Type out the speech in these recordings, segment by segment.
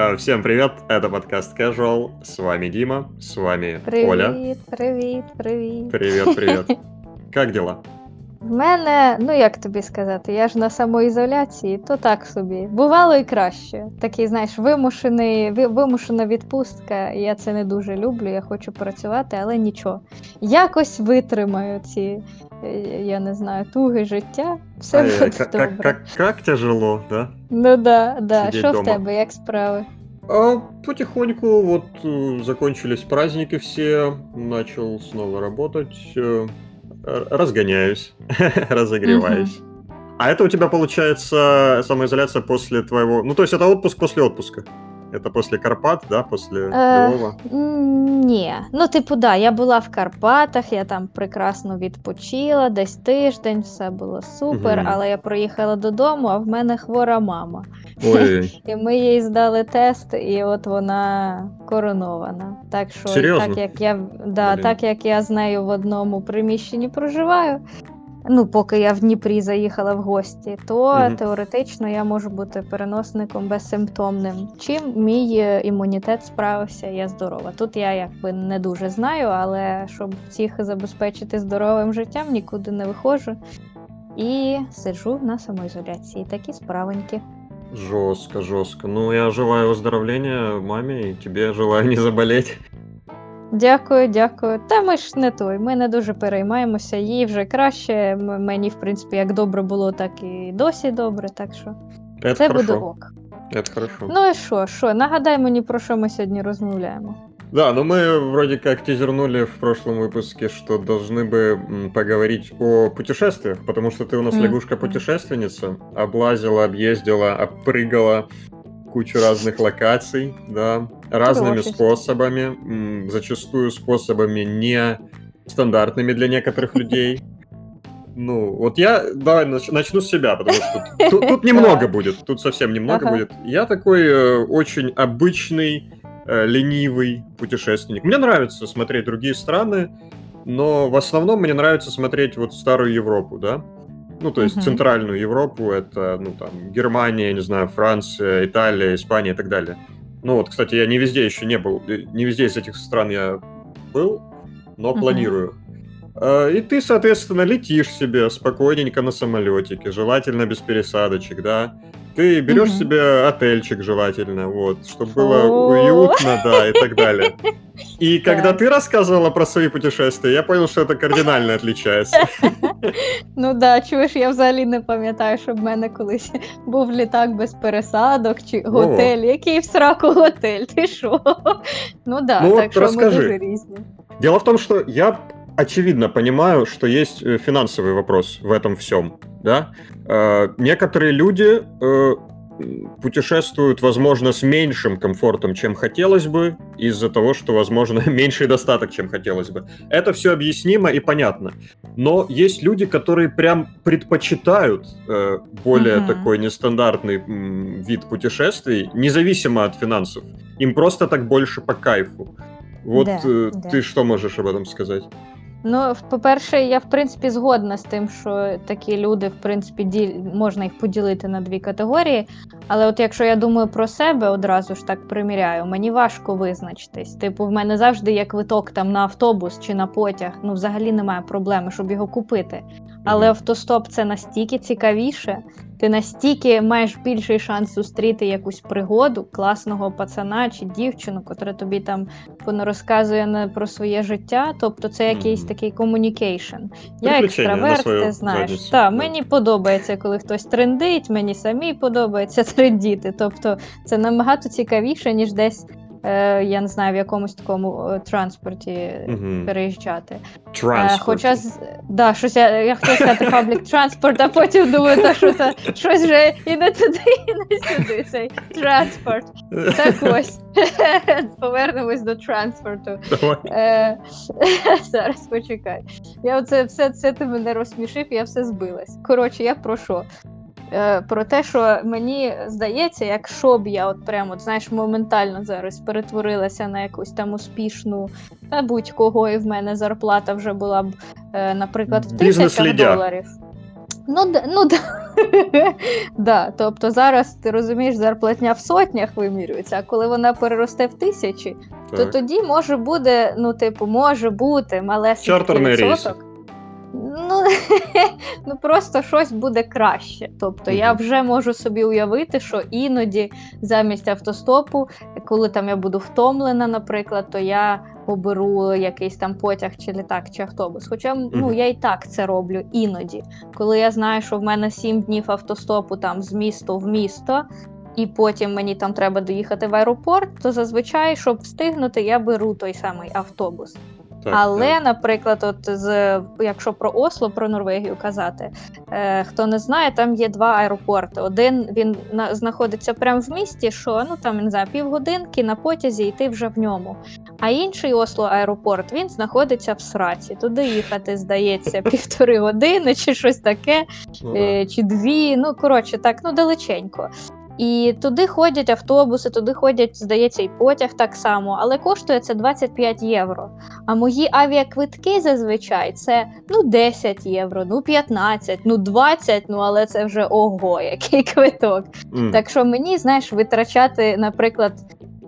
Э, всем привет, это подкаст Casual, с вами Дима, с вами привет, Оля. Привет, привет, привет. Привет, привет. Как дела? В мене, ну як тобі сказати, я ж на самоізоляції, то так собі. Бувало і краще. Такий, знаєш, вимушений, ви- вимушена відпустка. Я це не дуже люблю, я хочу працювати, але нічого. Якось витримаю ці, е, я не знаю, туги життя. Все Ай, буде как, добре. как, как, как тяжело, да? Ну да, да. Що в тебе, як справи? А, потихоньку вот э, закончились праздники все, начал снова работать, р- разгоняюсь, разогреваюсь. А это у тебя получается самоизоляция после твоего... Ну, то есть это отпуск после отпуска? Это после Карпат, да, после Э, Львова? М, Ні. Ну, типу, да, я була в Карпатах, я там прекрасно відпочила, десь тиждень, все було супер, Мгм. але я приїхала додому, а в мене хвора мама. Ой, І ми їй здали тест, і от вона коронована. Так що, Серйозно? так як я да, Блін. так як я з нею в одному приміщенні проживаю. Ну, поки я в Дніпрі заїхала в гості, то Мгм. теоретично я можу бути переносником безсимптомним. Чим мій е, імунітет справився, я здорова. Тут я якби не дуже знаю, але щоб всіх забезпечити здоровим життям, нікуди не виходжу. І сиджу на самоізоляції. Такі справоньки. жестко, жестко. Ну, я желаю выздоровления маме, и тебе желаю не заболеть. Дякую, дякую. Та ми ж не той. Ми не дуже переймаємося. Їй вже краще. М- Мені, в принципі, як добре було, так і досі добре. Так що Это це хорошо. буде ок. Это хорошо. Ну і що, що? Нагадай мені, про що ми сьогодні розмовляємо. Да, но мы вроде как тизернули в прошлом выпуске, что должны бы поговорить о путешествиях, потому что ты у нас лягушка-путешественница, облазила, объездила, опрыгала кучу разных локаций, да, разными способами, зачастую способами не стандартными для некоторых людей. Ну, вот я, давай нач- начну с себя, потому что тут, тут- немного будет, тут совсем немного Ага. будет. Я такой э, очень обычный, э, ленивый путешественник. Мне нравится смотреть другие страны, но в основном мне нравится смотреть вот старую Европу, да? Ну, то есть Мгм. центральную Европу, это, ну, там, Германия, не знаю, Франция, Италия, Испания и так далее. Ну, вот, кстати, я не везде еще не был, э, не везде из этих стран я был, но Мгм. планирую. Э, И ты, соответственно, летишь себе спокойненько на самолетике, желательно без пересадочек, да. Ты берешь Мгм. себе отельчик желательно, вот, чтобы было Фу. уютно, да, и так далее. И когда Так. ты рассказывала про свои путешествия, я понял, что это кардинально отличается. Ну да, чуєш, я взагалі не пам'ятаю, щоб в мене колись був літак без пересадок чи готель. Який в сраку готель? Ти що? Ну да, Ну, так от що ми розкажи. дуже різні. Дело в том, что я очевидно понимаю, что есть э, финансовый вопрос в этом всем, да. Э, Некоторые люди э, путешествуют, возможно, с меньшим комфортом, чем хотелось бы, из-за того, что, возможно, меньший достаток, чем хотелось бы. Это все объяснимо и понятно. Но есть люди, которые прям предпочитают э, более Мгм. такой нестандартный м, вид путешествий, независимо от финансов. Им просто так больше по кайфу. Вот Да, э, да. ты что можешь об этом сказать? Ну, по-перше, я в принципі згодна з тим, що такі люди, в принципі, діль... можна їх поділити на дві категорії. Але от якщо я думаю про себе, одразу ж так приміряю, мені важко визначитись. Типу, в мене завжди є квиток там на автобус чи на потяг. Ну, взагалі немає проблеми, щоб його купити. Але автостоп це настільки цікавіше. Ти настільки маєш більший шанс зустріти якусь пригоду, класного пацана чи дівчину, котра тобі там воно розказує на про своє життя. Тобто це якийсь такий communication. Я екстраверт, ти знаєш. Так, мені подобається, коли хтось трендить, мені самі подобається трендіти. Тобто це набагато цікавіше, ніж десь. Е, я не знаю, в якомусь такому е, транспорті Мгм. переїжджати. Е, хоча да, щось я, я хотіла сказати public transport, а потім думаю, та що це щось вже і не туди, і не сюди. Цей транспорт. Так ось. Повернемось до транспорту. Е, зараз почекай. Я оце все це ти мене розсмішив, я все збилась. Коротше, я про що? Е, про те, що мені здається, якщо б я от прямо, от, знаєш, моментально зараз перетворилася на якусь там успішну та будь-кого, і в мене зарплата вже була б, е, наприклад, в тисячах доларів. Ну, ну да. да. Тобто зараз ти розумієш, зарплатня в сотнях вимірюється, а коли вона переросте в тисячі, то тоді може буде, ну, типу, може бути малесенький відсоток. Ну, ну просто щось буде краще. Тобто я вже можу собі уявити, що іноді замість автостопу, коли там я буду втомлена, наприклад, то я оберу якийсь там потяг чи літак, чи автобус. Хоча ну, я і так це роблю іноді. Коли я знаю, що в мене 7 днів автостопу там з міста в місто. І потім мені там треба доїхати в аеропорт, то зазвичай, щоб встигнути, я беру той самий автобус. Так, Але, так. наприклад, от з якщо про Осло, про Норвегію казати, е, хто не знає, там є два аеропорти. Один він на, знаходиться прямо в місті, що ну там не знаю, півгодинки на потязі, і ти вже в ньому. А інший Осло аеропорт він знаходиться в Сраці. Туди їхати, здається, півтори години чи щось таке, Ну, е, чи дві. Ну коротше, так ну далеченько. І туди ходять автобуси, туди ходять, здається, і потяг так само, але коштує це 25 євро. А мої авіаквитки зазвичай це ну 10 євро, ну 15, ну 20, ну але це вже ого, який квиток. Mm. Так що мені, знаєш, витрачати, наприклад,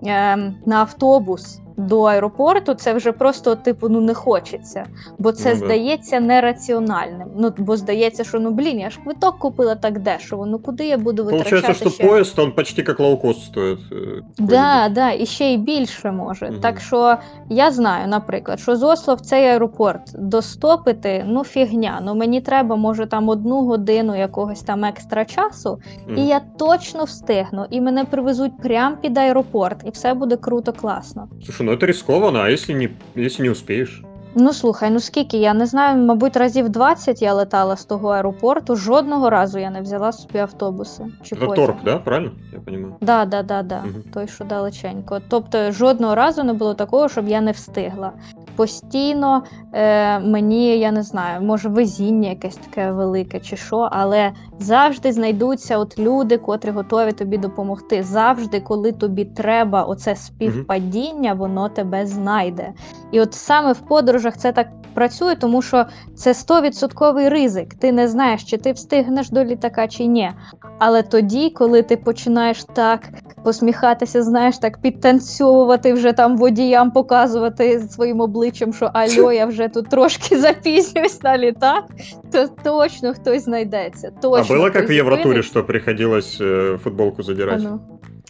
ем, на автобус до аеропорту, це вже просто, типу, ну не хочеться. Бо це Ну да. здається нераціональним. Ну, бо здається, що ну блін, я ж квиток купила так дешево. Ну куди я буду витрачати? Получается, что ще? поезд, он почти как лоукост стоит. э, Да, да, і ще й більше може. Мгм. Так що я знаю, наприклад, що з Осло в цей аеропорт достопити ну фігня. Ну мені треба, може, там одну годину якогось там екстра часу, М. і я точно встигну, і мене привезуть прямо під аеропорт, і все буде круто, класно. Слушай, ну это рискованно, а если не, если не успеешь? Ну слухай, ну скільки я не знаю, мабуть, разів 20 я летала з того аеропорту. Жодного разу я не взяла собі автобуси. Чи Це торг, да? Правильно? Я розумію? Да, да, да, да. Той, що далеченько. Тобто жодного разу не було такого, щоб я не встигла. Постійно е, мені, я не знаю, може везіння якесь таке велике чи що, але завжди знайдуться от люди, котрі готові тобі допомогти. Завжди, коли тобі треба оце співпадіння, воно тебе знайде. І от саме в подорожах це так працює, тому що це 100% ризик. Ти не знаєш, чи ти встигнеш до літака, чи ні. Але тоді, коли ти починаєш так посміхатися, знаєш, так підтанцьовувати вже там водіям, показувати своїм обличчям, що альо, я вже тут трошки запізнююсь на літак, то точно хтось знайдеться. Точно а как хтось в зупиниться. что приходилось э, футболку А ну.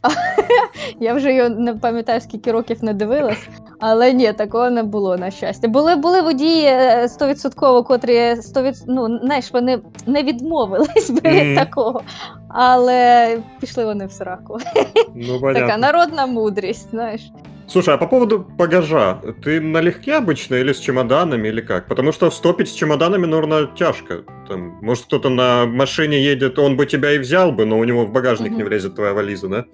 Я вже його не пам'ятаю, скільки років не дивилась, але ні, такого не було, на щастя. Були, були водії е, 100%, котрі 100%, ну, знаєш, вони не відмовились би від такого, але пішли вони в сраку. Ну, Така народна мудрість, знаєш. Слушай, а по поводу багажа, ты налегке обычно или с чемоданами, или как? Потому что встопить с чемоданами, наверное, тяжко. Там, может, кто-то на машине едет, он бы тебя и взял бы, но у него в багажник Мгм. не влезет твоя вализа, да?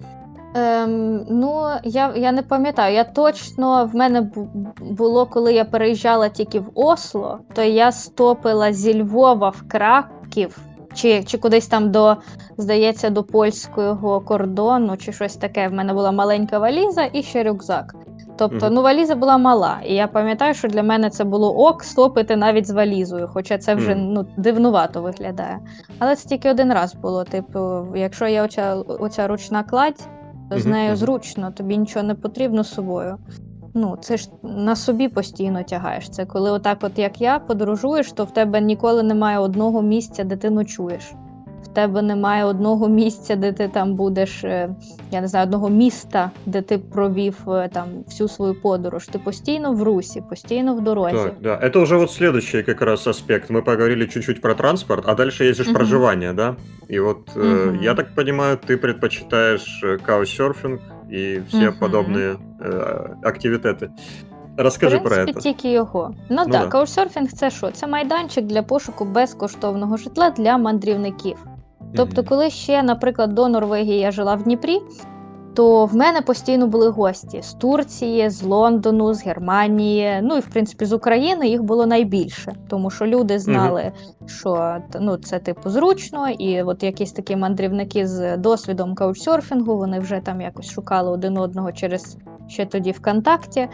Ем, ну, я, я не пам'ятаю. Я точно в мене бу- було, коли я переїжджала тільки в Осло, то я стопила зі Львова в Краків, чи, чи кудись там до, здається, до польського кордону, чи щось таке. В мене була маленька валіза і ще рюкзак. Тобто, ну, валіза була мала, і я пам'ятаю, що для мене це було ок стопити навіть з валізою, хоча це вже ну, дивнувато виглядає. Але це тільки один раз було. Типу, якщо є оця, оця ручна кладь, то з нею зручно, тобі нічого не потрібно з собою. Ну, це ж на собі постійно тягаєш. Це коли отак, от як я, подорожуєш, то в тебе ніколи немає одного місця, де ти ночуєш. В тебе немає одного місця, де ти там будеш, е, я не знаю, одного міста, де ти провів е, там всю свою подорож. Ти постійно в русі, постійно в дорозі. Так, да. Это уже вот следующий как раз аспект. Мы поговорили чуть-чуть про транспорт, а дальше есть же ж Мгм. проживание, да? И вот, э, Мгм. я так понимаю, ты предпочитаешь э, каучсерфинг и все Мгм. подобные э, активитеты. В Расскажи про принципі, это. тільки його. Ну, Ну так, да. каучсерфінг це що? Це майданчик для пошуку безкоштовного житла для мандрівників. Тобто, Мгм. коли ще, наприклад, до Норвегії я жила в Дніпрі, то в мене постійно були гості з Турції, з Лондону, з Германії, ну і в принципі з України їх було найбільше, тому що люди знали, що ну, це типу зручно, і от якісь такі мандрівники з досвідом каучсерфінгу, вони вже там якось шукали один одного через ще тоді ВКонтакті.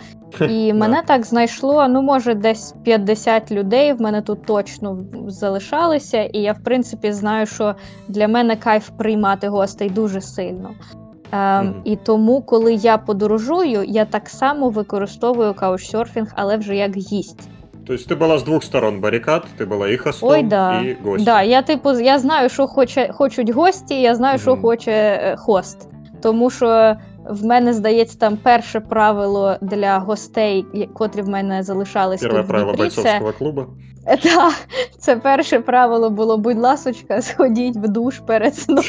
І мене так знайшло, ну, може, десь 50 людей в мене тут точно залишалися, і я, в принципі, знаю, що для мене кайф приймати гостей дуже сильно. Е, mm-hmm. І тому, коли я подорожую, я так само використовую каучсерфінг, але вже як гість. Тобто ти була з двох сторон барикад, ти була і хостом, Ой, да. і гостем. Да, я типу, я знаю, що хоче, хочуть гості, я знаю, mm-hmm. що хоче е, хост. Тому що в мене здається, там перше правило для гостей, котрі в мене залишались Перше тут правило Дніпрі, бойцовського клубу. Так, це перше правило було, будь ласочка, сходіть в душ перед сном.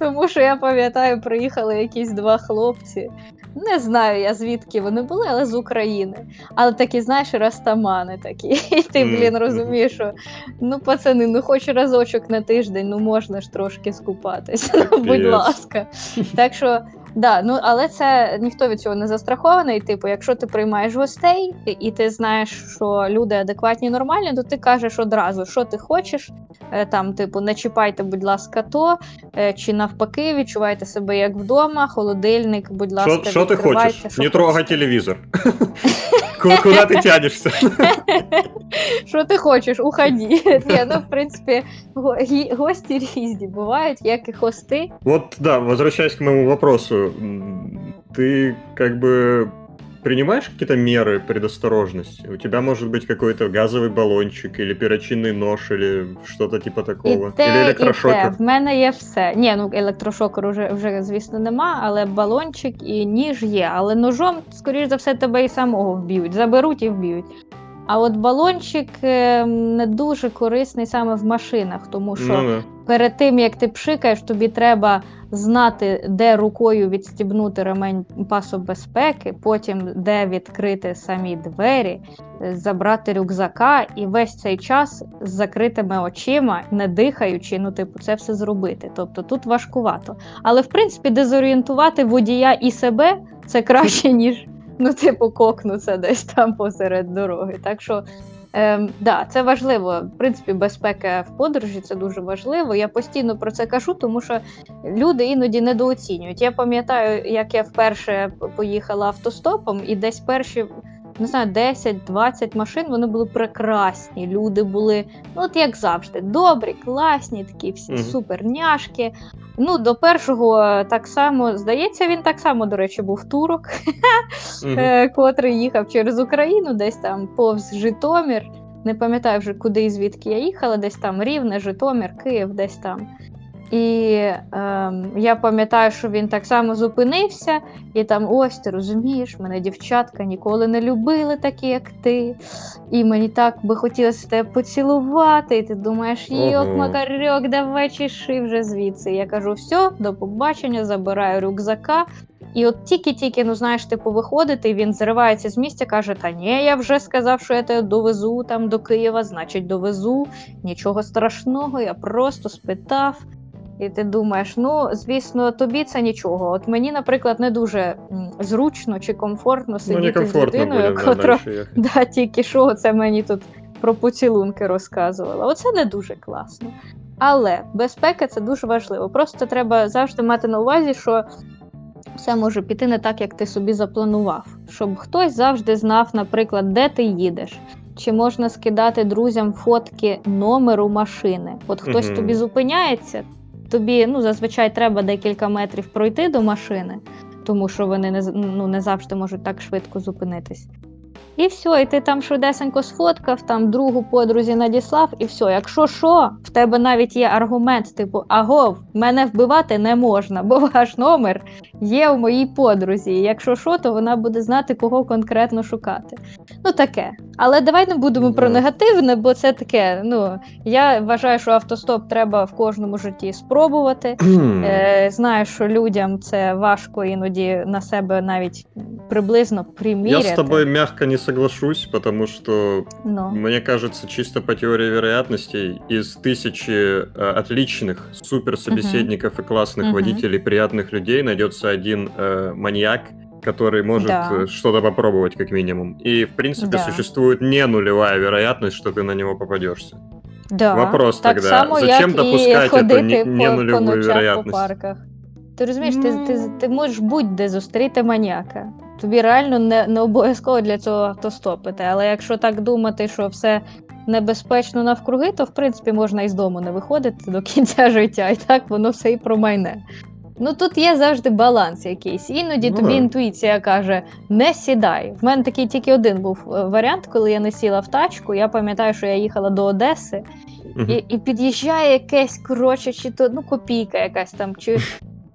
Тому що я пам'ятаю, приїхали якісь два хлопці. Не знаю я звідки вони були, але з України. Але такі, знаєш, растамани такі. І ти, блін, розумієш, що ну, пацани, ну хоч разочок на тиждень, ну можна ж трошки скупатися. Будь ласка. Так що Да, ну але це ніхто від цього не застрахований. Типу, якщо ти приймаєш гостей, і ти знаєш, що люди адекватні, нормальні, то ти кажеш одразу, що ти хочеш. Е, там, типу, не чіпайте, будь ласка, то е, чи навпаки, відчувайте себе як вдома, холодильник, будь ласка, що ти хочеш? Не трогай телевізор. Куди ти тянешся? Що ти хочеш? Уходи. Ні, ну, в принципі, гості різні бувають, як і хости. Вот, да, возвращаясь к моему вопросу, ты как бы принимаешь какие-то меры предосторожности? У тебя может быть какой-то газовый баллончик, или перочинный нож, или что-то типа такого. І те, или електрошокер? І те. В мене є все. Ні, ну електрошокер вже, вже, звісно, нема, але балончик і ніж є. Але ножом, скоріш за все, тебе і самого вб'ють. Заберуть і вб'ють. А от балончик ем, не дуже корисний саме в машинах, тому що ну, перед тим як ти пшикаєш, тобі треба знати, де рукою відстібнути ремень пасу безпеки, потім де відкрити самі двері, забрати рюкзака, і весь цей час з закритими очима, не дихаючи, ну типу, це все зробити. Тобто тут важкувато. Але в принципі дезорієнтувати водія і себе це краще ніж ну, типу, кокнуться десь там посеред дороги. Так що, ем, да, це важливо. В принципі, безпека в подорожі це дуже важливо. Я постійно про це кажу, тому що люди іноді недооцінюють. Я пам'ятаю, як я вперше поїхала автостопом, і десь перші не знаю, 10-20 машин, вони були прекрасні. Люди були, ну от як завжди, добрі, класні, такі всі mm-hmm. суперняшки. Ну, до першого так само, здається, він так само, до речі, був турок, mm-hmm. котрий їхав через Україну, десь там повз Житомир. Не пам'ятаю вже, куди і звідки я їхала, десь там Рівне, Житомир, Київ, десь там. І е, я пам'ятаю, що він так само зупинився, і там ось ти розумієш, мене дівчатка ніколи не любили такі, як ти. І мені так би хотілося тебе поцілувати. І ти думаєш, йок, макарьок, давай чеши вже звідси. Я кажу, все, до побачення, забираю рюкзака. І от тільки-тільки, ну знаєш, типу, виходити, він зривається з місця, каже: Та ні, я вже сказав, що я тебе довезу там до Києва, значить, довезу. Нічого страшного, я просто спитав. І ти думаєш, ну звісно, тобі це нічого. От мені, наприклад, не дуже зручно чи комфортно ну, сидіти ну, з людиною, котра да, тільки що це мені тут про поцілунки розказувала. Оце не дуже класно. Але безпека це дуже важливо. Просто треба завжди мати на увазі, що все може піти не так, як ти собі запланував. Щоб хтось завжди знав, наприклад, де ти їдеш. Чи можна скидати друзям фотки номеру машини? От хтось угу. тобі зупиняється, тобі ну, зазвичай треба декілька метрів пройти до машини, тому що вони не ну, не завжди можуть так швидко зупинитись. І все, і ти там швидесенько сфоткав, там другу подрузі надіслав, і все. Якщо що, в тебе навіть є аргумент, типу, агов, мене вбивати не можна, бо ваш номер є у моїй подрузі. І якщо що, то вона буде знати, кого конкретно шукати. Ну таке. Але давай не будемо про негативне, бо це таке. Ну я вважаю, що автостоп треба в кожному житті спробувати. е, Знаю, що людям це важко іноді на себе навіть приблизно приміряти. Я з тобою м'яко не соглашусь, потому что Но. мне кажется, чисто по теории вероятностей, из тысячи э, отличных суперсобеседников угу. и классных угу. водителей, приятных людей найдется один э, маньяк, который может да. Э, что-то попробовать как минимум. И в принципе да. существует не нулевая вероятность, что ты на него попадешься. Да. Вопрос так тогда, само, зачем допускать эту не, не нулевую по вероятность? По парках. Ти розумієш, mm. ти ти, ти можеш будь-де зустріти маніяка. Тобі реально не, не обов'язково для цього автостопити. Але якщо так думати, що все небезпечно навкруги, то в принципі можна із дому не виходити до кінця життя, і так воно все і промайне. Ну тут є завжди баланс якийсь. Іноді Ну, тобі інтуїція каже: не сідай. В мене такий тільки один був е, варіант, коли я не сіла в тачку. Я пам'ятаю, що я їхала до Одеси, і, і під'їжджає якесь, коротше, чи то ну, копійка якась там, чи,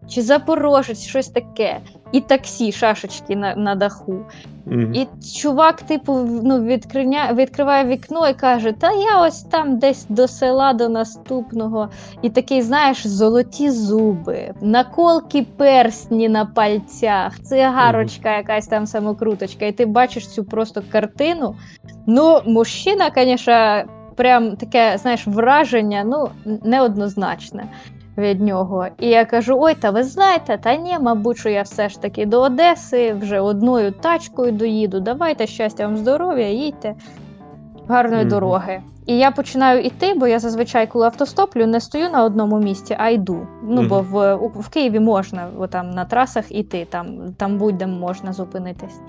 чи Запорожець, щось таке. І таксі, шашечки на, на даху. Мгм. І чувак, типу, ну, відкриня... відкриває вікно і каже: Та я ось там десь до села до наступного. І такий, знаєш, золоті зуби, наколки перстні на пальцях, цигарочка, якась там самокруточка. І ти бачиш цю просто картину. Ну, мужчина, звісно, прям таке, знаєш, враження, ну, неоднозначне. Від нього. І я кажу: ой, та ви знаєте, та ні, мабуть, що я все ж таки до Одеси вже одною тачкою доїду. Давайте щастя вам здоров'я, їдьте. Гарної Мгм. дороги. І я починаю йти, бо я зазвичай, коли автостоплю, не стою на одному місці, а йду. Ну, Мгм. бо в, в Києві можна бо там на трасах іти, там, там будь-де можна зупинитись.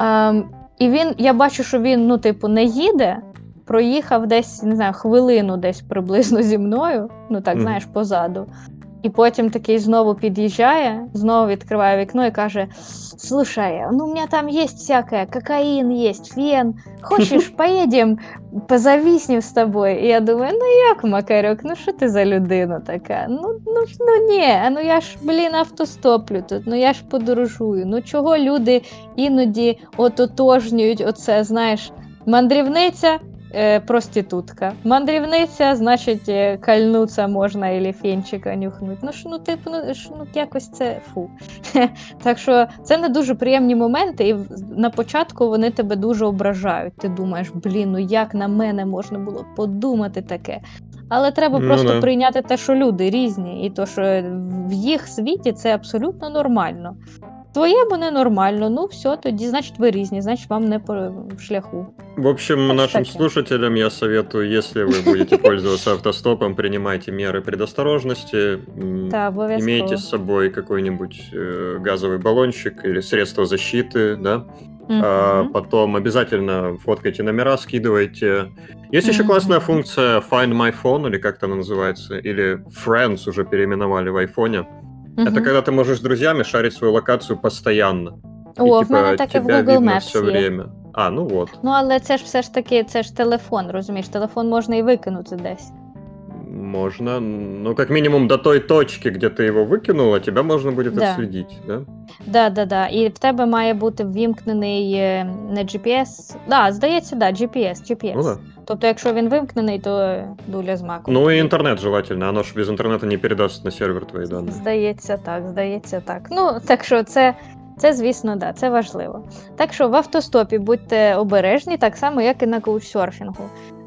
Ем, і він, я бачу, що він, ну, типу, не їде, проїхав десь, не знаю, хвилину десь приблизно зі мною, ну так, Мгм. знаєш, позаду. І потім такий знову під'їжджає, знову відкриває вікно і каже: Слушай, ну у меня там есть всякое, кокаин есть, фен. Хочеш, поїдем, позавіснім з тобою. І я думаю, ну як, Макарьок, ну що ти за людина така? Ну, ну, ну ні, ну я ж, блін, автостоплю тут, ну я ж подорожую. Ну чого люди іноді ототожнюють оце, знаєш, мандрівниця. Е, Проститутка. Мандрівниця, значить, е, кальнуться можна і фенчика нюхнуть. Ну ж, ну, типу, ну, ж, ну якось це фу. Так що це не дуже приємні моменти, і на початку вони тебе дуже ображають. Ти думаєш, блін, ну як на мене можна було подумати таке. Але треба Ну просто да. прийняти те, що люди різні, і то, що в їх світі це абсолютно нормально. Твоєму ненормально, ну все, тоді, значить, ви різні, значить, вам не по шляху. В общем, Так нашим что- слушателям я советую, если вы будете пользоваться автостопом, принимайте меры предосторожности, м, Та обов'язково. имейте с собой какой-нибудь э, газовый баллончик или средство защиты, да, А, Мгм. потом обязательно фоткайте номера, скидывайте. Есть еще Мгм. классная функция Find My Phone, или как она называется, или Friends уже переименовали в айфоне. Это Мгм. когда ты можешь с друзьями шарить свою локацию постоянно. И, О, в типа, мене таке в тебя Google видно Maps все є. время. А, ну вот. Ну, але це ж все ж таки, це ж телефон, розумієш, телефон можна і викинути десь. Можно. Ну, как минимум до той точки, где ты его выкинула, тебя можно будет Да. отследить, да? Да, да, да. І в тебе має бути ввімкнений е, не GPS. Да, здається, да, GPS, GPS. Ну да. Тобто, якщо він вимкнений, то дуля з маком. Ну и интернет желательно, оно ж без интернета не передаст на сервер твои данные. Здається, так, здається, так. Ну, так що це, це звісно, да, це важливо. Так що в автостопі будьте обережні, так само, як і на коучсерфінгу.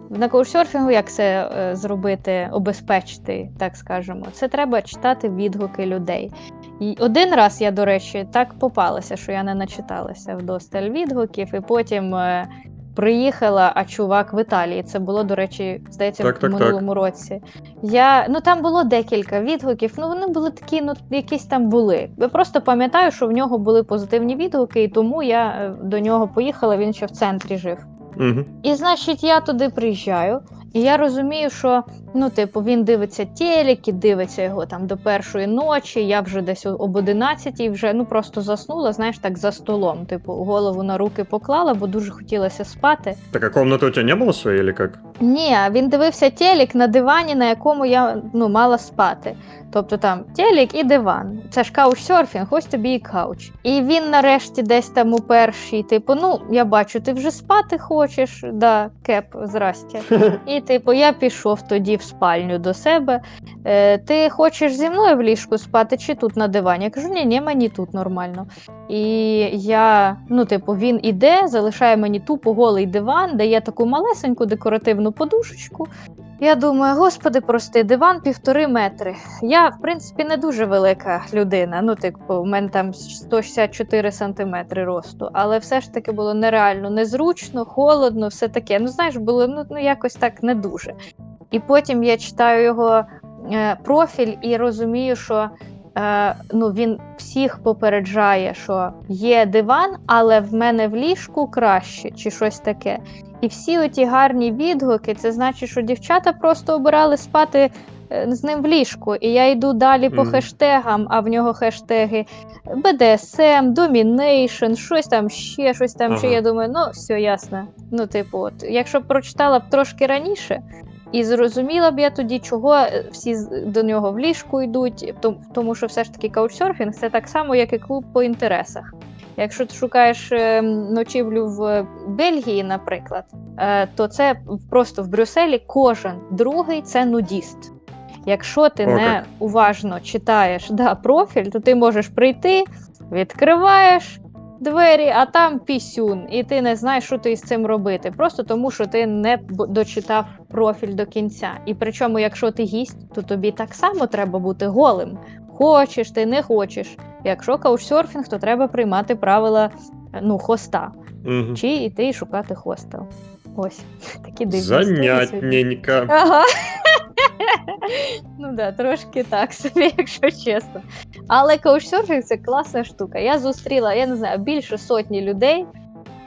На коучсерфінгу як це е, зробити, обезпечити, так скажемо, це треба читати відгуки людей. І один раз я, до речі, так попалася, що я не начиталася вдосталь відгуків, і потім е, приїхала, а чувак в Італії. Це було, до речі, здається, Так, в так, так. минулому році. Я, ну там було декілька відгуків, ну вони були такі, ну якісь там були. Я просто пам'ятаю, що в нього були позитивні відгуки, і тому я е, до нього поїхала, він ще в центрі жив. Угу. І значить, я туди приїжджаю, і я розумію, що ну, типу, він дивиться телеки, дивиться його там до першої ночі. Я вже десь об 11 вже ну просто заснула, знаєш, так за столом. Типу, голову на руки поклала, бо дуже хотілося спати. Так а комната у тебя не было своей или как? Ні, він дивився телек на дивані, на якому я ну, мала спати. Тобто там телек і диван. Це ж каучсерфінг, ось тобі і couch. І він нарешті десь там у першій, типу, ну я бачу, ти вже спати хочеш. Да, кеп, здрастя. І типу, я пішов тоді в спальню до себе. Е, ти хочеш зі мною в ліжку спати чи тут на дивані? Я кажу, ні, ні, мені тут нормально. І я, ну, типу, він іде, залишає мені тупо голий диван, дає таку малесеньку декоративну подушечку. Я думаю, господи, прости, диван півтори метри. Я, в принципі, не дуже велика людина. Ну, типу, в мене там 164 сантиметри росту, але все ж таки було нереально незручно, холодно, все таке. Ну, знаєш, було ну, ну якось так не дуже. І потім я читаю його е, профіль і розумію, що е, ну, він всіх попереджає, що є диван, але в мене в ліжку краще, чи щось таке. І всі оті гарні відгуки, це значить, що дівчата просто обирали спати е, з ним в ліжку. І я йду далі по хештегам, а в нього хештеги BDSM, Domination, щось там ще, щось там ще. Ага. Я думаю, ну все ясно. Ну, типу, от, якщо б прочитала б трошки раніше, і зрозуміла б я тоді, чого е, всі до нього в ліжку йдуть, тому що все ж таки каучсерфінг це так само, як і клуб по інтересах. Якщо ти шукаєш е, ночівлю в Бельгії, наприклад, е, то це просто в Брюсселі кожен другий це нудіст. Якщо ти О, не як. уважно читаєш да, профіль, то ти можеш прийти, відкриваєш двері, а там пісюн, і ти не знаєш, що ти з цим робити. Просто тому, що ти не дочитав профіль до кінця. І причому, якщо ти гість, то тобі так само треба бути голим. Хочеш, ти не хочеш. Якщо каучсерфінг, то треба приймати правила е, ну, хоста. Мгм. Чи йти і шукати хостел. Ось такі дивні. Занятненько. Ага. ну да, трошки так собі, якщо чесно. Але каучсерфінг це класна штука. Я зустріла, я не знаю, більше сотні людей.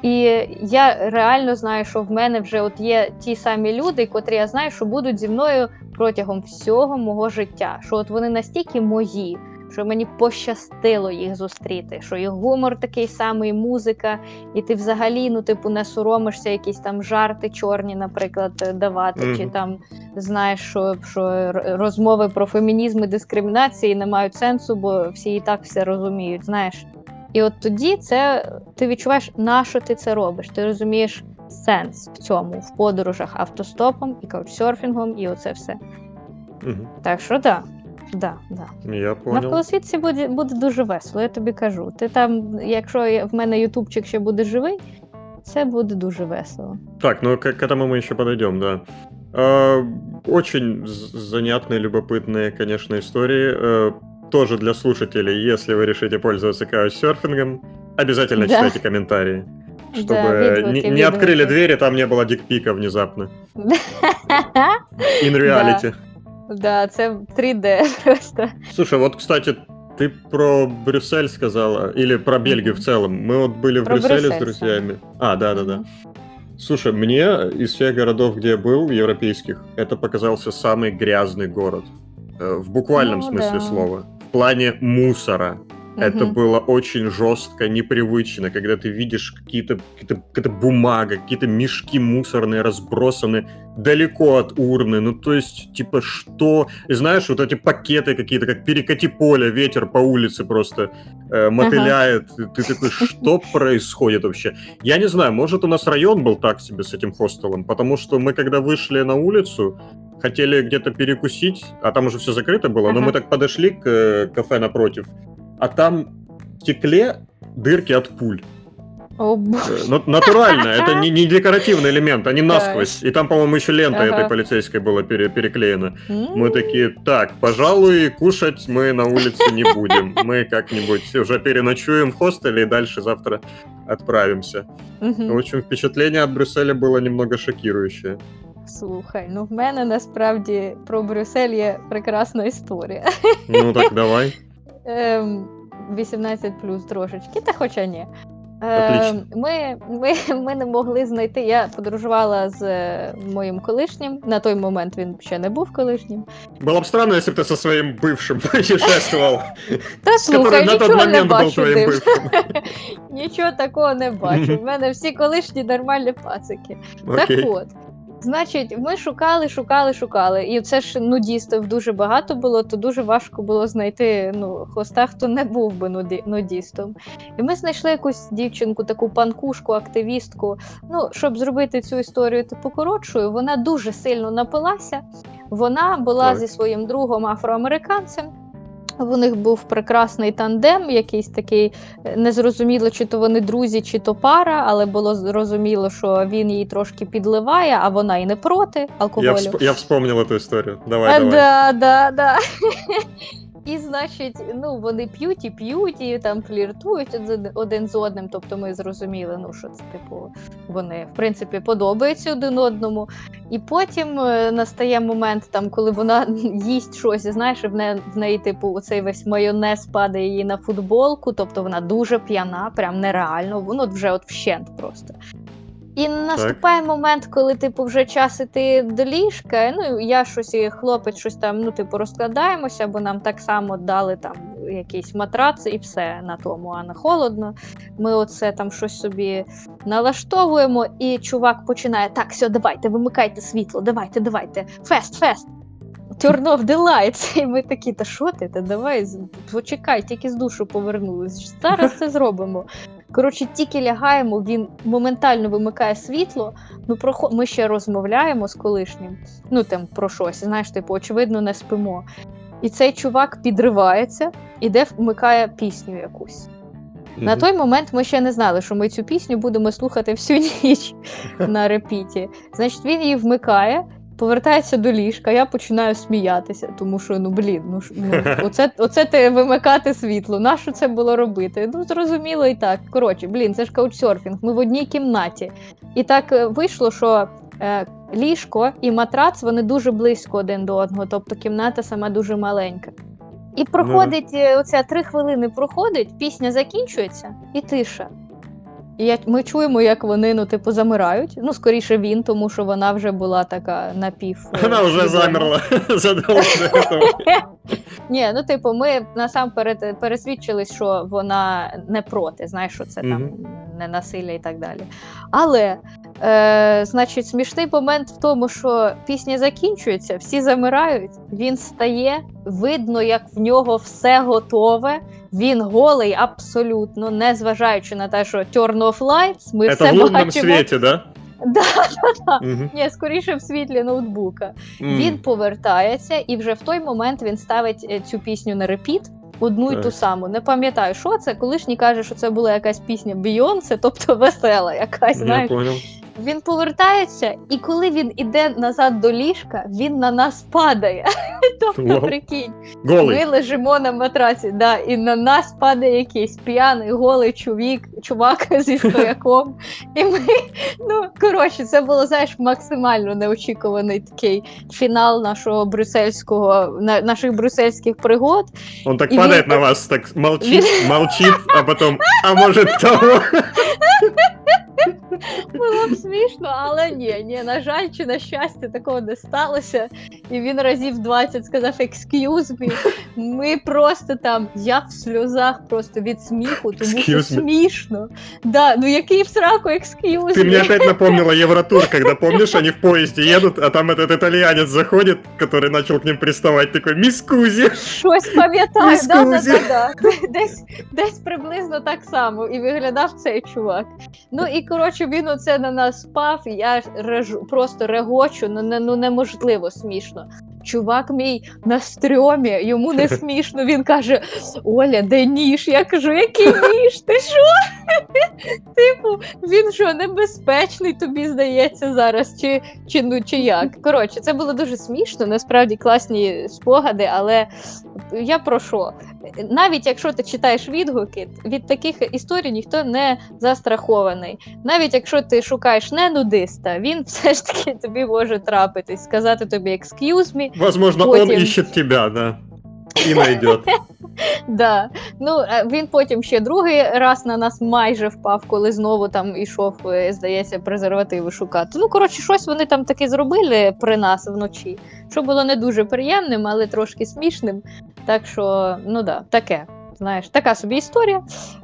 І я реально знаю, що в мене вже от є ті самі люди, котрі я знаю, що будуть зі мною протягом всього мого життя. Що от вони настільки мої, що мені пощастило їх зустріти, що їх гумор такий самий, музика, і ти взагалі, ну, типу, не соромишся якісь там жарти чорні, наприклад, давати, Мгм. чи там знаєш, що, що розмови про фемінізм і дискримінації не мають сенсу, бо всі і так все розуміють, знаєш. І от тоді це ти відчуваєш, на що ти це робиш. Ти розумієш сенс в цьому, в подорожах автостопом і каучсерфінгом, і оце все. Мгм. Так що да. Да, да. Я понял. Навколосвітці буде, буде дуже весело, я тобі кажу. Ти там, якщо я- в мене ютубчик ще буде живий, це буде дуже весело. Так, ну к, к этому мы еще подойдем, да. Э, очень з- занятные, любопытные, конечно, истории. Э, тоже для слушателей, если вы решите пользоваться каучсерфингом, обязательно Да. читайте комментарии. Да, Чтобы відгуки, не, не відгуки. открыли двери, там не было дикпика внезапно. In reality. Да, це 3D просто. Слушай, вот, кстати, ты про Брюссель сказала, или про Бельгию в целом. Мы вот были в Про Брюсселе с Брюссель друзьями. А, да-да-да. Слушай, мне из всех городов, где я был, европейских, это показался самый грязный город. Э, В буквальном Ну, смысле да. слова. В плане мусора. Это Мгм. было очень жестко, непривычно, когда ты видишь какие-то, какие-то, какая-то бумага, какие-то мешки мусорные разбросаны далеко от урны. Ну, то есть, типа, что? И знаешь, вот эти пакеты какие-то, как перекати поле, ветер по улице просто э, мотыляет. И Ты такой, что происходит вообще? Я не знаю, может, у нас район был так себе с этим хостелом, потому что мы, когда вышли на улицу, хотели где-то перекусить, а там уже все закрыто было, но Ага. мы так подошли к э, кафе напротив, а там в стекле дырки от пуль. Боже. Э, ну, натурально, это не, не декоративный элемент, они насквозь. И там, по-моему, еще лента Ага. этой полицейской была пере- переклеена. М, Мы такие, так, пожалуй, кушать мы на улице не будем. Мы как-нибудь уже переночуем в хостеле и дальше завтра отправимся. мгм. В общем, впечатление от Брюсселя было немного шокирующее. Слухай, ну в мене насправді про Брюссель є прекрасна історія. Ну так давай. Ем, 18 плюс трошечки, та хоча ні. Отлично. Ем, ми, ми, ми не могли знайти. Я подорожувала з е, моїм колишнім. На той момент він ще не був колишнім. Было бы странно, если бы ты со своим бывшим путешествовал, Та слухай, который на тот нічого не момент был бачу. твоим див. бывшим. Нічого такого не бачу. Мгм. В мене всі колишні нормальні пацики. Окей. Так от. Значить, ми шукали, шукали, шукали. І це ж нудістів дуже багато було, то дуже важко було знайти ну, хоста, хто не був би нуді, нудістом. І ми знайшли якусь дівчинку, таку панкушку, активістку. Ну, щоб зробити цю історію типу коротшою, вона дуже сильно напилася. Вона була Так. зі своїм другом афроамериканцем. У них був прекрасний тандем, якийсь такий е, незрозуміло, чи то вони друзі, чи то пара, але було зрозуміло, що він її трошки підливає, а вона і не проти алкоголю. Я, всп- я вспомнила ту історію. Давай, А, давай. Да, да, да. І, значить, ну вони п'ють і п'ють, і там фліртують один- з одним. Тобто ми зрозуміли, ну що це типу, вони в принципі подобаються один одному. І потім е, настає момент, там, коли вона їсть щось, і знаєш, в неї, в неї, типу, оцей весь майонез падає їй на футболку, тобто вона дуже п'яна, прям нереально, воно вже от вщент просто. І наступає момент, коли типу вже час іти до ліжка. Ну я щось і хлопець щось там, ну типу, розкладаємося, бо нам так само дали там якийсь матрац і все на тому, а не холодно. Ми оце там щось собі налаштовуємо, і чувак починає: так, все, давайте, вимикайте світло, давайте, давайте, фест, фест. Turn off the lights. І ми такі, та що ти? Та давай, почекай, тільки з душу повернулись. Зараз це зробимо. Коротше, тільки лягаємо, він моментально вимикає світло. Ну, про ми ще розмовляємо з колишнім. Ну там про щось, знаєш, типу, очевидно, не спимо. І цей чувак підривається, іде, вмикає пісню якусь. На той момент ми ще не знали, що ми цю пісню будемо слухати всю ніч на репіті. Значить, він її вмикає, повертається до ліжка, я починаю сміятися, тому що ну блін, ну, ну оце, оце ти вимикати світло. Нащо це було робити? Ну зрозуміло і так. Коротше, блін, це ж каучсерфінг. Ми в одній кімнаті. І так е, вийшло, що. Е, Ліжко і матрац вони дуже близько один до одного, тобто кімната сама дуже маленька. І проходить е, оця три хвилини проходить, пісня закінчується і тиша. І я, ми чуємо, як вони ну, типу, замирають. Ну, скоріше він, тому що вона вже була така напів. Вона вже замерла. Ні, ну типу, ми насамперед пересвідчились, що вона не проти, знаєш, що це там не насилля і так далі. Але, е, значить, смішний момент в тому, що пісня закінчується, всі замирають, він стає, видно, як в нього все готове. Він голий абсолютно, не зважаючи на те, що turn off lights, ми Это все в лунном бачимо. свете, да? Да, Мгм. ні, скоріше в світлі ноутбука. М. Він повертається, і вже в той момент він ставить е, цю пісню на репіт. Одну й ту саму. Не пам'ятаю, що це. Колишній каже, що це була якась пісня Бейонсе, тобто весела якась. Знаєш, понял. Він повертається, і коли він іде назад до ліжка, він на нас падає. Тобто, прикинь, ми лежимо на матраці, да, і на нас падає якийсь п'яний голий чувік, чувак зі стояком. І ми, ну коротше, це було знаєш максимально неочікуваний такий фінал нашого брюссельського, на, наших брюссельських пригод. Он так И падает він- на вас, так молчит, молчит, а потом, а может того? Було б смішно, але ні, ні, на жаль, чи на щастя, такого не сталося. І він разів 20 сказав excuse me. Ми просто там, я в сльозах просто від сміху, тому що Excuse me. смішно. Да, ну який в сраку excuse Ты мне me? опять напомнила Евротур, когда, помнишь, они в поезде едут, а там этот итальянец заходит, который начал к ним приставать, такой, мисс Кузи. Щось пам'ятаю, да, да, Міскузі. да, да. Десь, десь приблизно так само і виглядав цей чувак. Ну і коротше, він оце на нас спав, я реж... просто регочу, ну, не, ну неможливо смішно. Чувак мій на стрьомі, йому не смішно. Він каже: Оля, де ніж? Я кажу, який ніж? Ти що? Типу, він що, небезпечний, тобі здається зараз, чи, чи, ну, чи як? Коротше, це було дуже смішно, насправді класні спогади, але я про що? Навіть якщо ти читаєш відгуки, від таких історій ніхто не застрахований. Навіть якщо ти шукаєш не нудиста, він все ж таки тобі може трапитись, сказати тобі excuse me, Возможно, он Потім. ищет тебя, да. І найдет. Да. Ну, е, він потім ще другий раз на нас майже впав, коли знову там ішов, е, здається, презервативи шукати. Ну, коротше, щось вони там таки зробили при нас вночі, що було не дуже приємним, але трошки смішним. Так що, ну да, таке. Знаєш, така собі історія